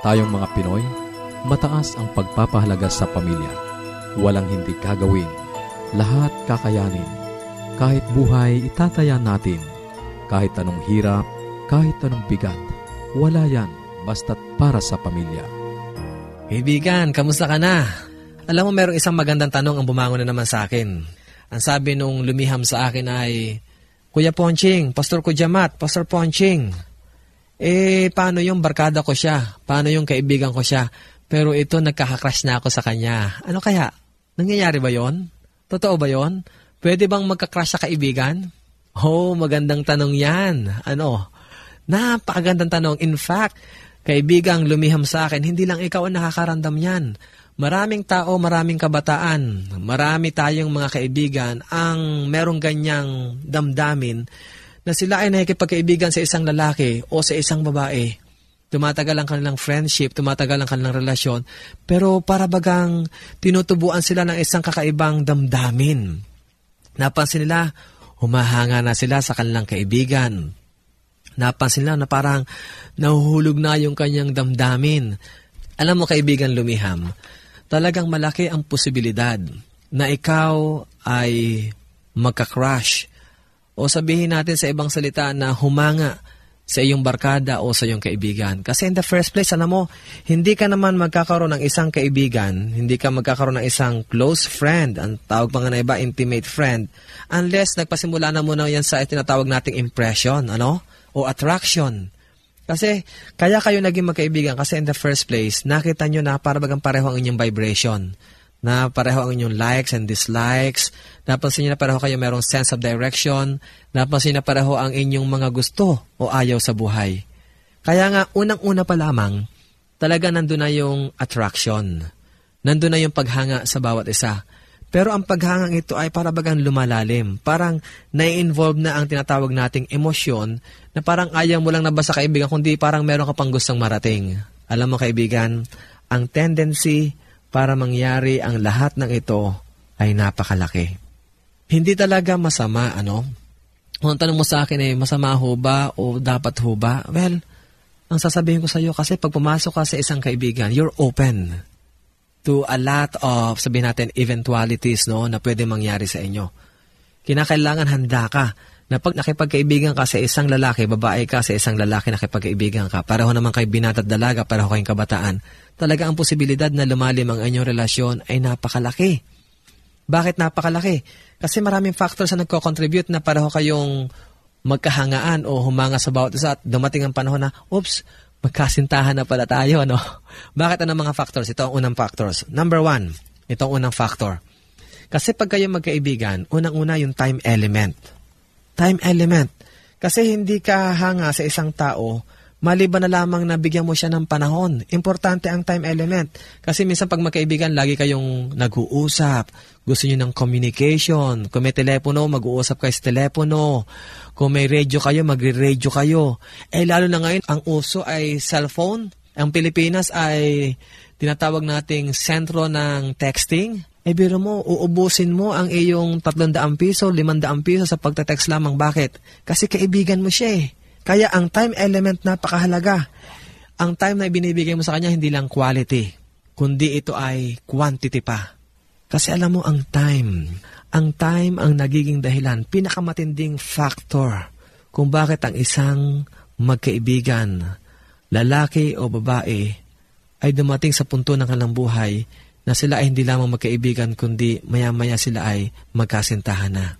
Tayong mga Pinoy, mataas ang pagpapahalaga sa pamilya. Walang hindi kagawin. Lahat kakayanin. Kahit buhay, itataya natin. Kahit anong hirap, kahit anong bigat. Wala yan, basta't para sa pamilya. Kaibigan, kamusta ka na? Alam mo, merong isang magandang tanong ang bumangon na naman sa akin. Ang sabi nung lumiham sa akin ay, Kuya Ponching, Pastor Kujamat, Pastor Ponching, eh, paano yung barkada ko siya? Paano yung kaibigan ko siya? Pero ito, nagkakakrush na ako sa kanya. Ano kaya? Nangyayari ba yon? Totoo ba yon? Pwede bang magkakrush sa kaibigan? Oh, magandang tanong yan. Ano? Napakagandang tanong. In fact, kaibigang lumiham sa akin, hindi lang ikaw ang nakakaramdam yan. Maraming tao, maraming kabataan, marami tayong mga kaibigan ang merong ganyang damdamin na sila ay nakikipagkaibigan sa isang lalaki o sa isang babae. Tumatagal ang kanilang friendship, tumatagal ang kanilang relasyon, pero para bagang tinutubuan sila ng isang kakaibang damdamin. Napansin nila, humahanga na sila sa kanilang kaibigan. Napansin nila na parang nahuhulog na yung kanyang damdamin. Alam mo kaibigan lumiham, talagang malaki ang posibilidad na ikaw ay magka-crush o sabihin natin sa ibang salita na humanga sa iyong barkada o sa iyong kaibigan. Kasi in the first place, alam mo, hindi ka naman magkakaroon ng isang kaibigan, hindi ka magkakaroon ng isang close friend, ang tawag pa nga na iba, intimate friend, unless nagpasimula na muna yan sa tinatawag nating impression, ano? O attraction. Kasi, kaya kayo naging magkaibigan kasi in the first place, nakita nyo na para bagang pareho ang inyong vibration na pareho ang inyong likes and dislikes. Napansin niyo na pareho kayo merong sense of direction. Napansin na pareho ang inyong mga gusto o ayaw sa buhay. Kaya nga, unang-una pa lamang, talaga nandun na yung attraction. Nandun na yung paghanga sa bawat isa. Pero ang paghangang ito ay para bagang lumalalim. Parang nai-involve na ang tinatawag nating emosyon na parang ayaw mo lang na ba sa kaibigan, kundi parang meron ka pang gustong marating. Alam mo kaibigan, ang tendency para mangyari ang lahat ng ito ay napakalaki. Hindi talaga masama, ano? Kung tanong mo sa akin ay masama ho ba o dapat ho ba? Well, Ang sasabihin ko sa iyo kasi pag pumasok ka sa isang kaibigan, you're open to a lot of, sabihin natin, eventualities no, na pwede mangyari sa inyo. Kinakailangan handa ka na pag nakipagkaibigan ka sa isang lalaki, babae ka sa isang lalaki nakipagkaibigan ka, pareho naman kay binat at dalaga, pareho kayong kabataan, talaga ang posibilidad na lumalim ang inyong relasyon ay napakalaki. Bakit napakalaki? Kasi maraming factors na nagko-contribute na pareho kayong magkahangaan o humanga sa bawat isa at dumating ang panahon na, oops, magkasintahan na pala tayo, no? Bakit ano mga factors? Ito ang unang factors. Number one, ito ang unang factor. Kasi pag kayo magkaibigan, unang-una yung time element time element. Kasi hindi ka hanga sa isang tao, maliban na lamang na bigyan mo siya ng panahon. Importante ang time element. Kasi minsan pag magkaibigan, lagi kayong nag-uusap. Gusto niyo ng communication. Kung may telepono, mag-uusap kayo sa telepono. Kung may radio kayo, magre-radio kayo. Eh lalo na ngayon, ang uso ay cellphone. Ang Pilipinas ay tinatawag nating sentro ng texting. Eh biro mo, uubusin mo ang iyong 300 piso, 500 piso sa pagtatext lamang. Bakit? Kasi kaibigan mo siya eh. Kaya ang time element napakahalaga. Ang time na ibinibigay mo sa kanya hindi lang quality, kundi ito ay quantity pa. Kasi alam mo ang time, ang time ang nagiging dahilan, pinakamatinding factor kung bakit ang isang magkaibigan, lalaki o babae, ay dumating sa punto ng kanilang buhay na sila ay hindi lamang magkaibigan kundi maya-maya sila ay magkasintahan na.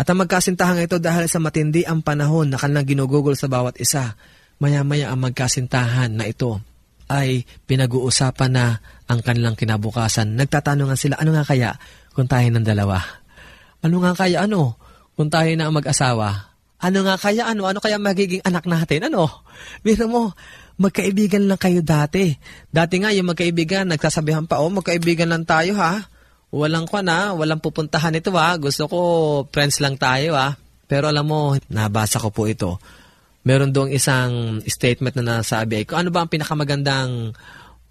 At ang magkasintahan ito dahil sa matindi ang panahon na kanilang ginugugol sa bawat isa, maya-maya ang magkasintahan na ito ay pinag-uusapan na ang kanilang kinabukasan. Nagtatanungan sila, ano nga kaya kung tayo ng dalawa? Ano nga kaya ano kung tayo na ang mag-asawa? Ano nga kaya ano? Ano kaya magiging anak natin? Ano? Biro mo, magkaibigan lang kayo dati. Dati nga yung magkaibigan, nagsasabihan pa, oh, magkaibigan lang tayo ha. Walang kwa na, walang pupuntahan ito ha. Gusto ko, friends lang tayo ha. Pero alam mo, nabasa ko po ito. Meron doong isang statement na nasabi ay, ano ba ang pinakamagandang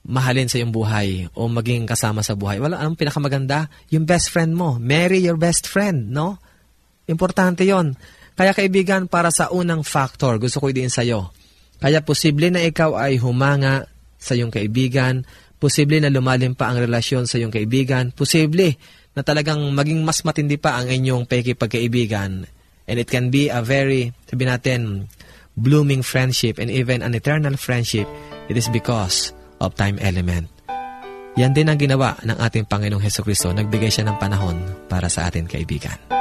mahalin sa iyong buhay o maging kasama sa buhay? Wala, anong pinakamaganda? Yung best friend mo. Marry your best friend, no? Importante yon. Kaya kaibigan, para sa unang factor, gusto ko idiin sa'yo kaya posible na ikaw ay humanga sa iyong kaibigan, posible na lumalim pa ang relasyon sa iyong kaibigan, posible na talagang maging mas matindi pa ang inyong pagkikipagkaibigan. And it can be a very, sabi natin, blooming friendship and even an eternal friendship. It is because of time element. Yan din ang ginawa ng ating Panginoong Heso Kristo. Nagbigay siya ng panahon para sa ating kaibigan.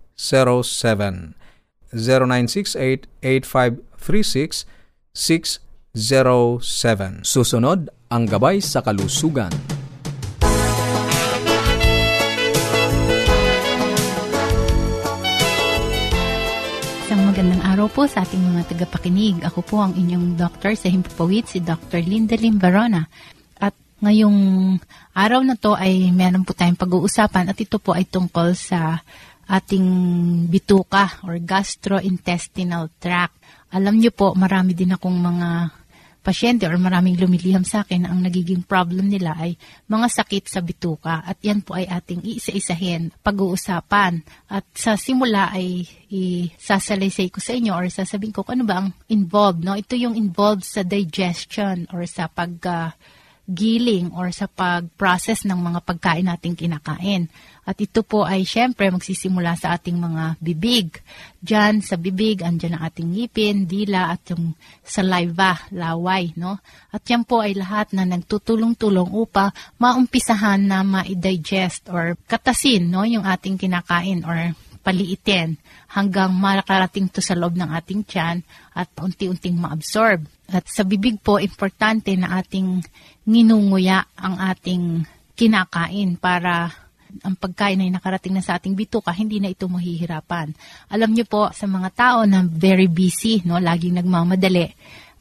0968 0968-8536-607. Susunod, ang gabay sa kalusugan. Isang magandang araw po sa ating mga tagapakinig. Ako po ang inyong doktor sa Himpapawid, si Dr. Linda Limbarona. At ngayong araw na to ay meron po tayong pag-uusapan at ito po ay tungkol sa ating bituka or gastrointestinal tract. Alam niyo po, marami din akong mga pasyente or maraming lumiliham sa akin. Ang nagiging problem nila ay mga sakit sa bituka. At yan po ay ating iisa-isahin pag-uusapan. At sa simula ay isasalaysay ko sa inyo or sasabihin ko ano ba ang involved no? Ito yung involved sa digestion or sa pag uh, paggiling or sa pag-process ng mga pagkain nating kinakain. At ito po ay syempre magsisimula sa ating mga bibig. Diyan sa bibig, andyan ang ating ngipin, dila at yung saliva, laway. No? At yan po ay lahat na nagtutulong-tulong upa maumpisahan na ma-digest or katasin no? yung ating kinakain or paliitin hanggang makarating to sa loob ng ating tiyan at unti-unting ma-absorb. At sa bibig po, importante na ating nginunguya ang ating kinakain para ang pagkain ay nakarating na sa ating bituka, hindi na ito mahihirapan. Alam niyo po, sa mga tao na very busy, no, laging nagmamadali,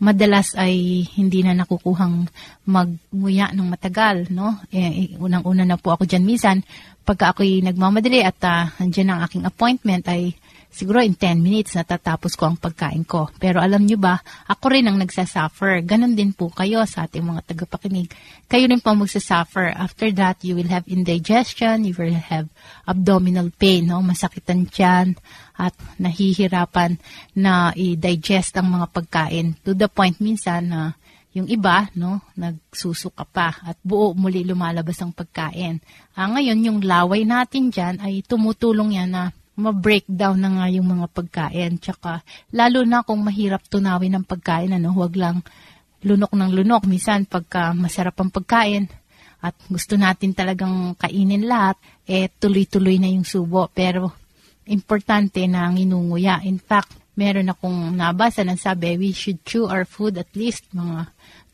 madalas ay hindi na nakukuhang magmuya ng matagal, no? Eh, unang-una na po ako dyan minsan, pagka ako'y nagmamadali at uh, andyan ang aking appointment ay siguro in 10 minutes natatapos ko ang pagkain ko. Pero alam nyo ba, ako rin ang nagsasuffer. Ganon din po kayo sa ating mga tagapakinig. Kayo rin po magsasuffer. After that, you will have indigestion, you will have abdominal pain, no? masakit ang tiyan, at nahihirapan na i-digest ang mga pagkain. To the point minsan na yung iba, no, nagsusuka pa at buo muli lumalabas ang pagkain. Ah, ngayon, yung laway natin dyan ay tumutulong yan na ma-breakdown na nga yung mga pagkain. Tsaka, lalo na kung mahirap tunawin ang pagkain, ano, huwag lang lunok ng lunok. Minsan, pagka masarap ang pagkain at gusto natin talagang kainin lahat, eh, tuloy-tuloy na yung subo. Pero, importante na nginunguya. In fact, meron akong nabasa na sabi, we should chew our food at least mga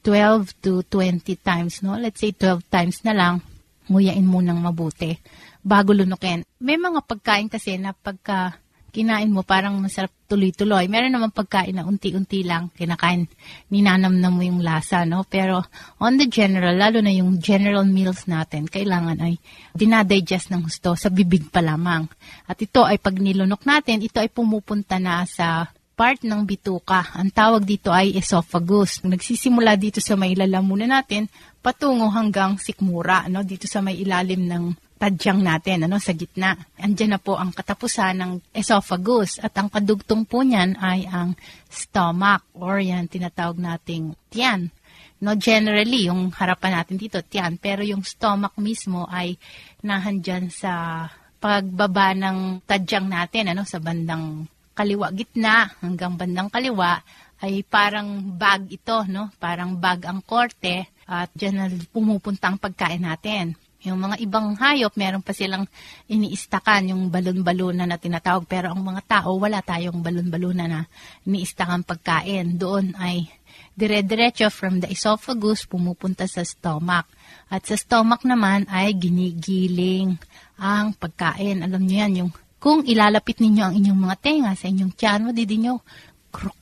12 to 20 times, no? Let's say 12 times na lang, nguyain munang mabuti bago lunukin. May mga pagkain kasi na pagka kinain mo parang masarap tuloy-tuloy. Meron naman pagkain na unti-unti lang kinakain, ninanamnam mo yung lasa, no? Pero on the general, lalo na yung general meals natin, kailangan ay dinadigest ng gusto sa bibig pa lamang. At ito ay pag nilunok natin, ito ay pumupunta na sa part ng bituka. Ang tawag dito ay esophagus. Nagsisimula dito sa may lalamunan natin, patungo hanggang sikmura, no? dito sa may ilalim ng tadyang natin, ano, sa gitna. Andiyan na po ang katapusan ng esophagus at ang kadugtong po niyan ay ang stomach or yan tinatawag nating tiyan. No, generally, yung harapan natin dito, tiyan. Pero yung stomach mismo ay nahandyan sa pagbaba ng tadyang natin, ano, sa bandang kaliwa gitna hanggang bandang kaliwa ay parang bag ito, no? Parang bag ang korte at dyan na pumupunta ang pagkain natin. Yung mga ibang hayop, meron pa silang iniistakan yung balon-balona na tinatawag. Pero ang mga tao, wala tayong balon-balona na iniistakan pagkain. Doon ay dire-diretso from the esophagus pumupunta sa stomach. At sa stomach naman ay ginigiling ang pagkain. Alam niyo yan, yung kung ilalapit ninyo ang inyong mga tenga sa inyong tiyan mo, di nyo kruk,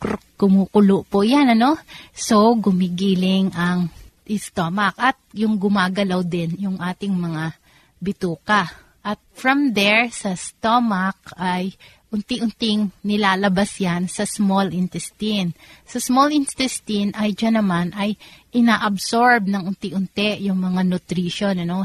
kruk, kumukulo po yan, ano? So, gumigiling ang stomach at yung gumagalaw din yung ating mga bituka. At from there, sa stomach ay unti-unting nilalabas yan sa small intestine. Sa small intestine ay dyan naman ay inaabsorb ng unti-unti yung mga nutrition. Ano?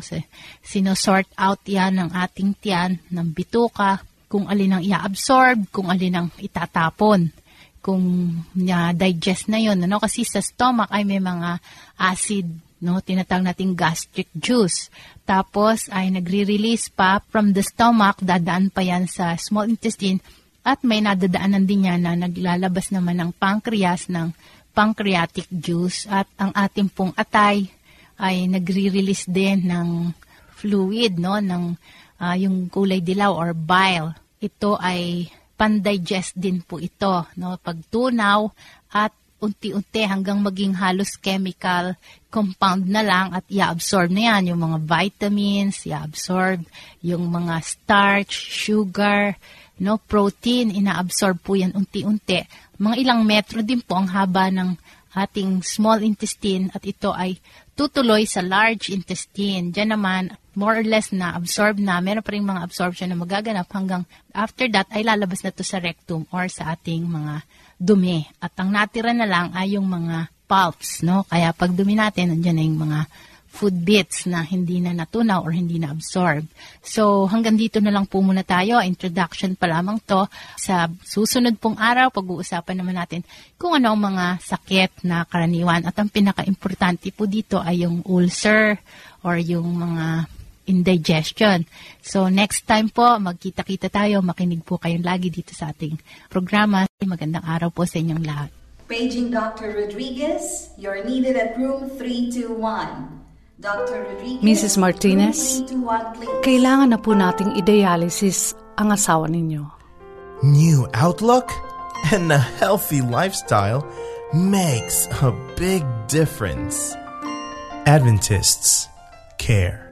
Sinosort out yan ng ating tiyan, ng bituka, kung alin ang i-absorb, kung alin ang itatapon kung niya digest na yon ano? Kasi sa stomach ay may mga acid no? Tinatawag nating gastric juice. Tapos ay nagre-release pa from the stomach dadaan pa yan sa small intestine at may nadadaanan din yan na naglalabas naman ng pancreas ng pancreatic juice. At ang ating pong atay ay nagre-release din ng fluid no? Ng uh, yung kulay dilaw or bile. Ito ay pandigest din po ito. No? Pagtunaw at unti-unti hanggang maging halos chemical compound na lang at i-absorb na yan yung mga vitamins, i-absorb yung mga starch, sugar, no, protein, ina-absorb po yan unti-unti. Mga ilang metro din po ang haba ng ating small intestine at ito ay tutuloy sa large intestine. Diyan naman, more or less na absorb na, meron pa rin mga absorption na magaganap hanggang after that ay lalabas na to sa rectum or sa ating mga dumi. At ang natira na lang ay yung mga pulps, no? Kaya pag dumi natin, nandiyan na yung mga food bits na hindi na natunaw or hindi na absorb. So hanggang dito na lang po muna tayo. Introduction pa lamang to. Sa susunod pong araw, pag-uusapan naman natin kung ano ang mga sakit na karaniwan. At ang pinaka-importante po dito ay yung ulcer or yung mga indigestion. So next time po, magkita-kita tayo, makinig po kayong lagi dito sa ating programa. Magandang araw po sa inyong lahat. Paging Dr. Rodriguez, you're needed at room 321. Dr. Rodriguez, Mrs. Martinez, room 321, please. kailangan na po nating i-dialysis ang asawa ninyo. New outlook and a healthy lifestyle makes a big difference. Adventists care.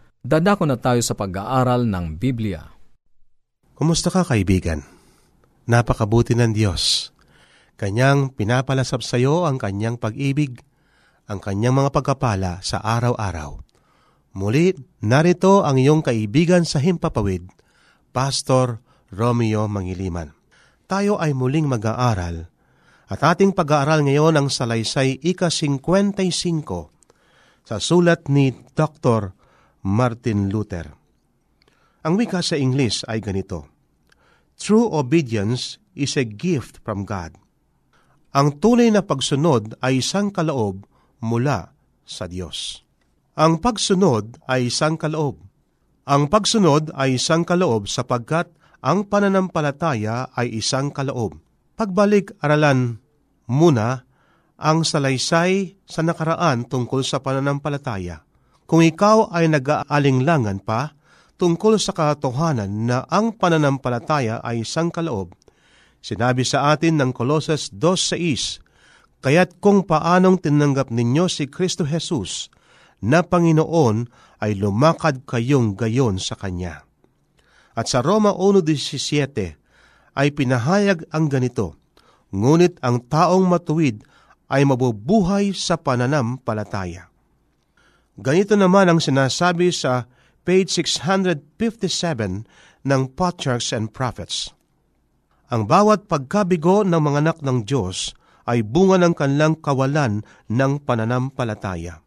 Dadako na tayo sa pag-aaral ng Biblia. Kumusta ka kaibigan? Napakabuti ng Diyos. Kanyang pinapalasap sa iyo ang kanyang pag-ibig, ang kanyang mga pagkapala sa araw-araw. Muli, narito ang iyong kaibigan sa Himpapawid, Pastor Romeo Mangiliman. Tayo ay muling mag-aaral at ating pag-aaral ngayon ang salaysay ika-55 sa sulat ni Dr. Martin Luther. Ang wika sa English ay ganito, True obedience is a gift from God. Ang tunay na pagsunod ay isang kaloob mula sa Diyos. Ang pagsunod ay isang kaloob. Ang pagsunod ay isang kaloob sapagkat ang pananampalataya ay isang kaloob. Pagbalik aralan muna ang salaysay sa nakaraan tungkol sa pananampalataya. Kung ikaw ay nag-aalinglangan pa tungkol sa katotohanan na ang pananampalataya ay isang kaloob, sinabi sa atin ng Colossus 2.6, Kaya't kung paanong tinanggap ninyo si Kristo Jesus na Panginoon ay lumakad kayong gayon sa Kanya. At sa Roma 1.17 ay pinahayag ang ganito, Ngunit ang taong matuwid ay mabubuhay sa pananampalataya. Ganito naman ang sinasabi sa page 657 ng Patriarchs and Prophets. Ang bawat pagkabigo ng mga anak ng Diyos ay bunga ng kanilang kawalan ng pananampalataya.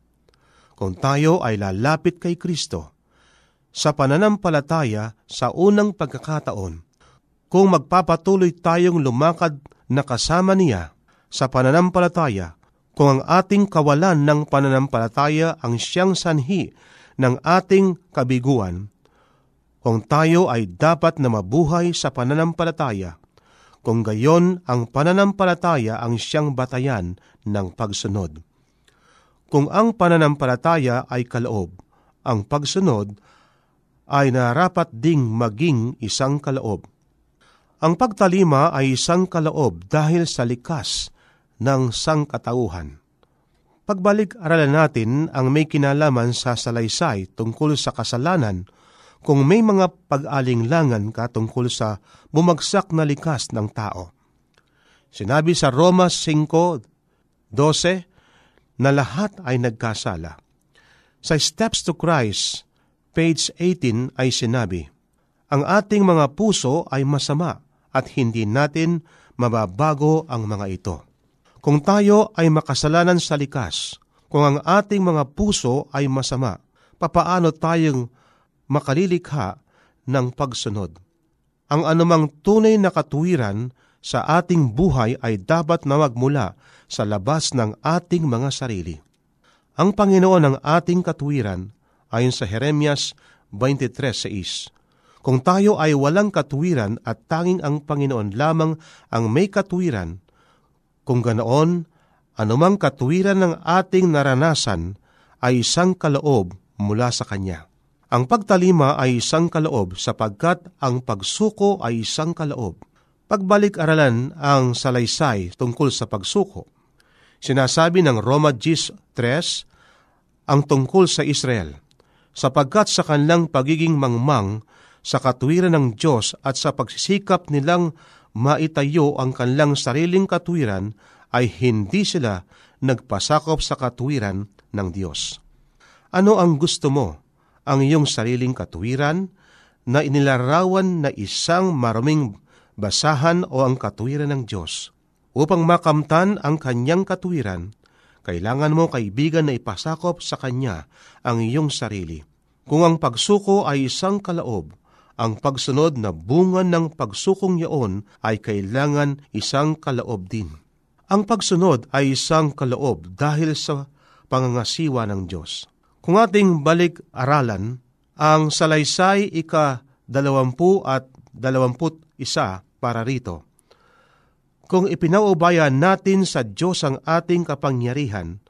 Kung tayo ay lalapit kay Kristo, sa pananampalataya sa unang pagkakataon, kung magpapatuloy tayong lumakad na kasama niya sa pananampalataya, kung ang ating kawalan ng pananampalataya ang siyang sanhi ng ating kabiguan, kung tayo ay dapat na mabuhay sa pananampalataya, kung gayon ang pananampalataya ang siyang batayan ng pagsunod. Kung ang pananampalataya ay kaloob, ang pagsunod ay narapat ding maging isang kaloob. Ang pagtalima ay isang kaloob dahil sa likas ng sangkatauhan. Pagbalik aralan natin ang may kinalaman sa salaysay tungkol sa kasalanan kung may mga pag-alinglangan ka tungkol sa bumagsak na likas ng tao. Sinabi sa Roma 5.12 na lahat ay nagkasala. Sa Steps to Christ, page 18 ay sinabi, Ang ating mga puso ay masama at hindi natin mababago ang mga ito. Kung tayo ay makasalanan sa likas, kung ang ating mga puso ay masama, papaano tayong makalilikha ng pagsunod? Ang anumang tunay na katuwiran sa ating buhay ay dapat na magmula sa labas ng ating mga sarili. Ang Panginoon ng ating katuwiran ayon sa Jeremias 23.6. Kung tayo ay walang katuwiran at tanging ang Panginoon lamang ang may katuwiran, kung ganoon, anumang katuwiran ng ating naranasan ay isang kaloob mula sa Kanya. Ang pagtalima ay isang kaloob sapagkat ang pagsuko ay isang kaloob. Pagbalik-aralan ang salaysay tungkol sa pagsuko. Sinasabi ng Roma 10.3 ang tungkol sa Israel, sapagkat sa kanilang pagiging mangmang sa katuwiran ng Diyos at sa pagsisikap nilang maitayo ang kanilang sariling katuwiran ay hindi sila nagpasakop sa katuwiran ng Diyos. Ano ang gusto mo? Ang iyong sariling katuwiran na inilarawan na isang maruming basahan o ang katuwiran ng Diyos. Upang makamtan ang kanyang katuwiran, kailangan mo kaibigan na ipasakop sa Kanya ang iyong sarili. Kung ang pagsuko ay isang kalaob, ang pagsunod na bunga ng pagsukong yaon ay kailangan isang kalaob din. Ang pagsunod ay isang kaloob dahil sa pangangasiwa ng Diyos. Kung ating balik-aralan, ang salaysay ika dalawampu at dalawamput isa para rito. Kung ipinaubayan natin sa Diyos ang ating kapangyarihan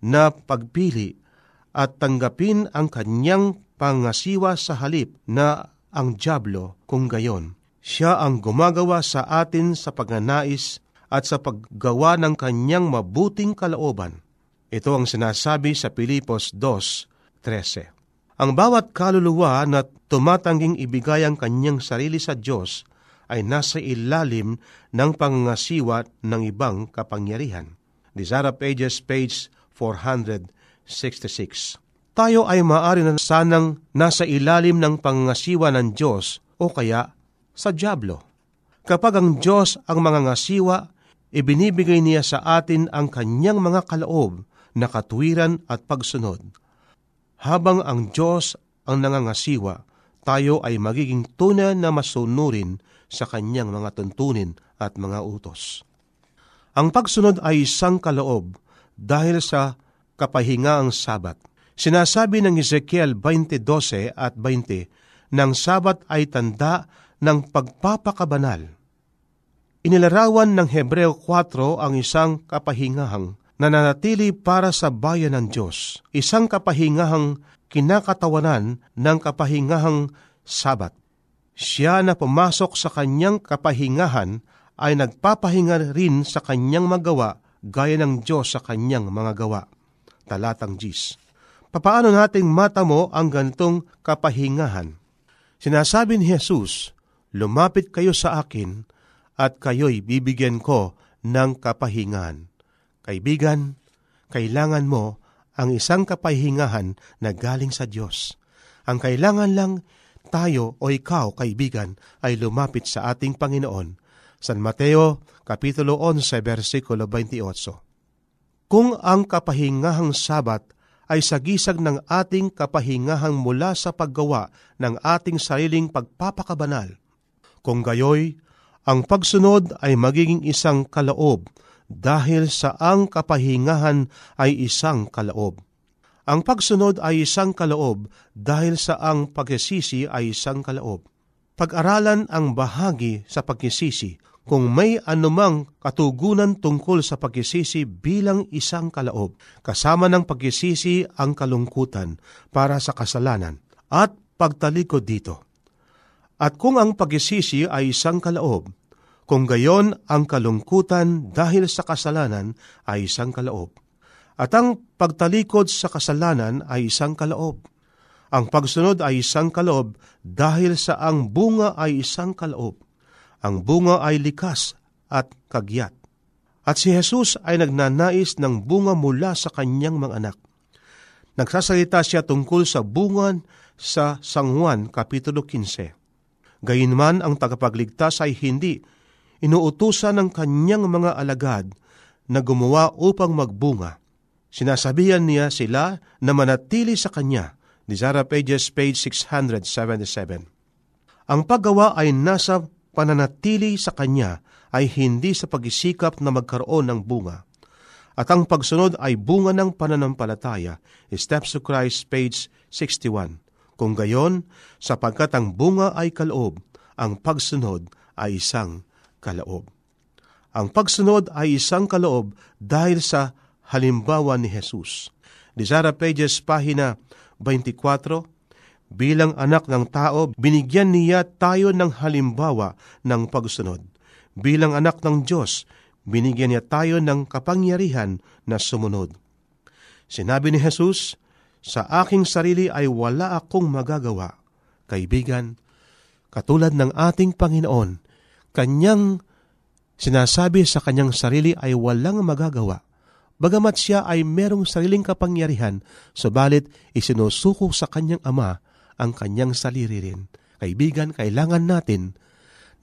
na pagpili at tanggapin ang kanyang pangasiwa sa halip na ang Diablo kung gayon. Siya ang gumagawa sa atin sa pagnanais at sa paggawa ng kanyang mabuting kalooban. Ito ang sinasabi sa Pilipos 2.13. Ang bawat kaluluwa na tumatangging ibigay ang kanyang sarili sa Diyos ay nasa ilalim ng pangangasiwa ng ibang kapangyarihan. Desire Pages, page 466. Tayo ay maaari na sanang nasa ilalim ng pangangasiwa ng Diyos o kaya sa Diablo. Kapag ang Diyos ang mangangasiwa, ibinibigay niya sa atin ang kanyang mga kaloob na katuwiran at pagsunod. Habang ang Diyos ang nangangasiwa, tayo ay magiging tunay na masunurin sa kanyang mga tuntunin at mga utos. Ang pagsunod ay isang kaloob dahil sa kapahingaang sabat. Sinasabi ng Ezekiel 20.12 at 20 ng sabat ay tanda ng pagpapakabanal. Inilarawan ng Hebreo 4 ang isang kapahingahang nananatili para sa bayan ng Diyos, isang kapahingahang kinakatawanan ng kapahingahang sabat. Siya na pumasok sa kanyang kapahingahan ay nagpapahinga rin sa kanyang magawa gaya ng Diyos sa kanyang mga gawa. Talatang Gis. Papaano nating matamo ang gantong kapahingahan? Sinasabi ni Jesus, Lumapit kayo sa akin at kayo'y bibigyan ko ng kapahingahan. Kaibigan, kailangan mo ang isang kapahingahan na galing sa Diyos. Ang kailangan lang tayo o ikaw, kaibigan, ay lumapit sa ating Panginoon. San Mateo, Kapitulo 11, versikulo 28. Kung ang kapahingahang sabat ay sagisag ng ating kapahingahang mula sa paggawa ng ating sariling pagpapakabanal, kung gayoy, ang pagsunod ay magiging isang kalaob dahil sa ang kapahingahan ay isang kalaob. Ang pagsunod ay isang kaloob dahil sa ang pagsisisi ay isang kaloob. Pag-aralan ang bahagi sa pagsisisi kung may anumang katugunan tungkol sa pagsisisi bilang isang kalaob, kasama ng pagsisisi ang kalungkutan para sa kasalanan at pagtalikod dito. At kung ang pagsisisi ay isang kalaob, kung gayon ang kalungkutan dahil sa kasalanan ay isang kalaob at ang pagtalikod sa kasalanan ay isang kaloob. Ang pagsunod ay isang kaloob dahil sa ang bunga ay isang kaloob. Ang bunga ay likas at kagyat. At si Jesus ay nagnanais ng bunga mula sa kanyang mga anak. Nagsasalita siya tungkol sa bunga sa San Juan Kapitulo 15. Gayunman ang tagapagligtas ay hindi inuutusan ng kanyang mga alagad na gumawa upang magbunga, Sinasabihan niya sila na manatili sa kanya. Desire Pages, page 677. Ang paggawa ay nasa pananatili sa kanya ay hindi sa pagisikap na magkaroon ng bunga. At ang pagsunod ay bunga ng pananampalataya, Steps to Christ, page 61. Kung gayon, sapagkat ang bunga ay kaloob, ang pagsunod ay isang kaloob. Ang pagsunod ay isang kaloob dahil sa halimbawa ni Jesus. Desara Pages, pahina 24, Bilang anak ng tao, binigyan niya tayo ng halimbawa ng pagsunod. Bilang anak ng Diyos, binigyan niya tayo ng kapangyarihan na sumunod. Sinabi ni Jesus, Sa aking sarili ay wala akong magagawa. Kaibigan, katulad ng ating Panginoon, kanyang sinasabi sa kanyang sarili ay walang magagawa. Bagamat siya ay merong sariling kapangyarihan, subalit isinusuko sa kanyang ama ang kanyang sarili rin. Kaibigan, kailangan natin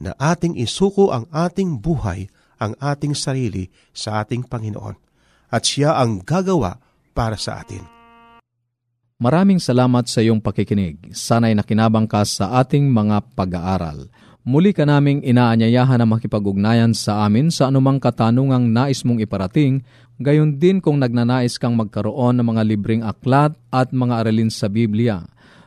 na ating isuko ang ating buhay, ang ating sarili sa ating Panginoon. At siya ang gagawa para sa atin. Maraming salamat sa iyong pakikinig. Sana'y nakinabang ka sa ating mga pag-aaral. Muli ka naming inaanyayahan na makipag-ugnayan sa amin sa anumang katanungang nais mong iparating, gayon din kung nagnanais kang magkaroon ng mga libreng aklat at mga aralin sa Biblia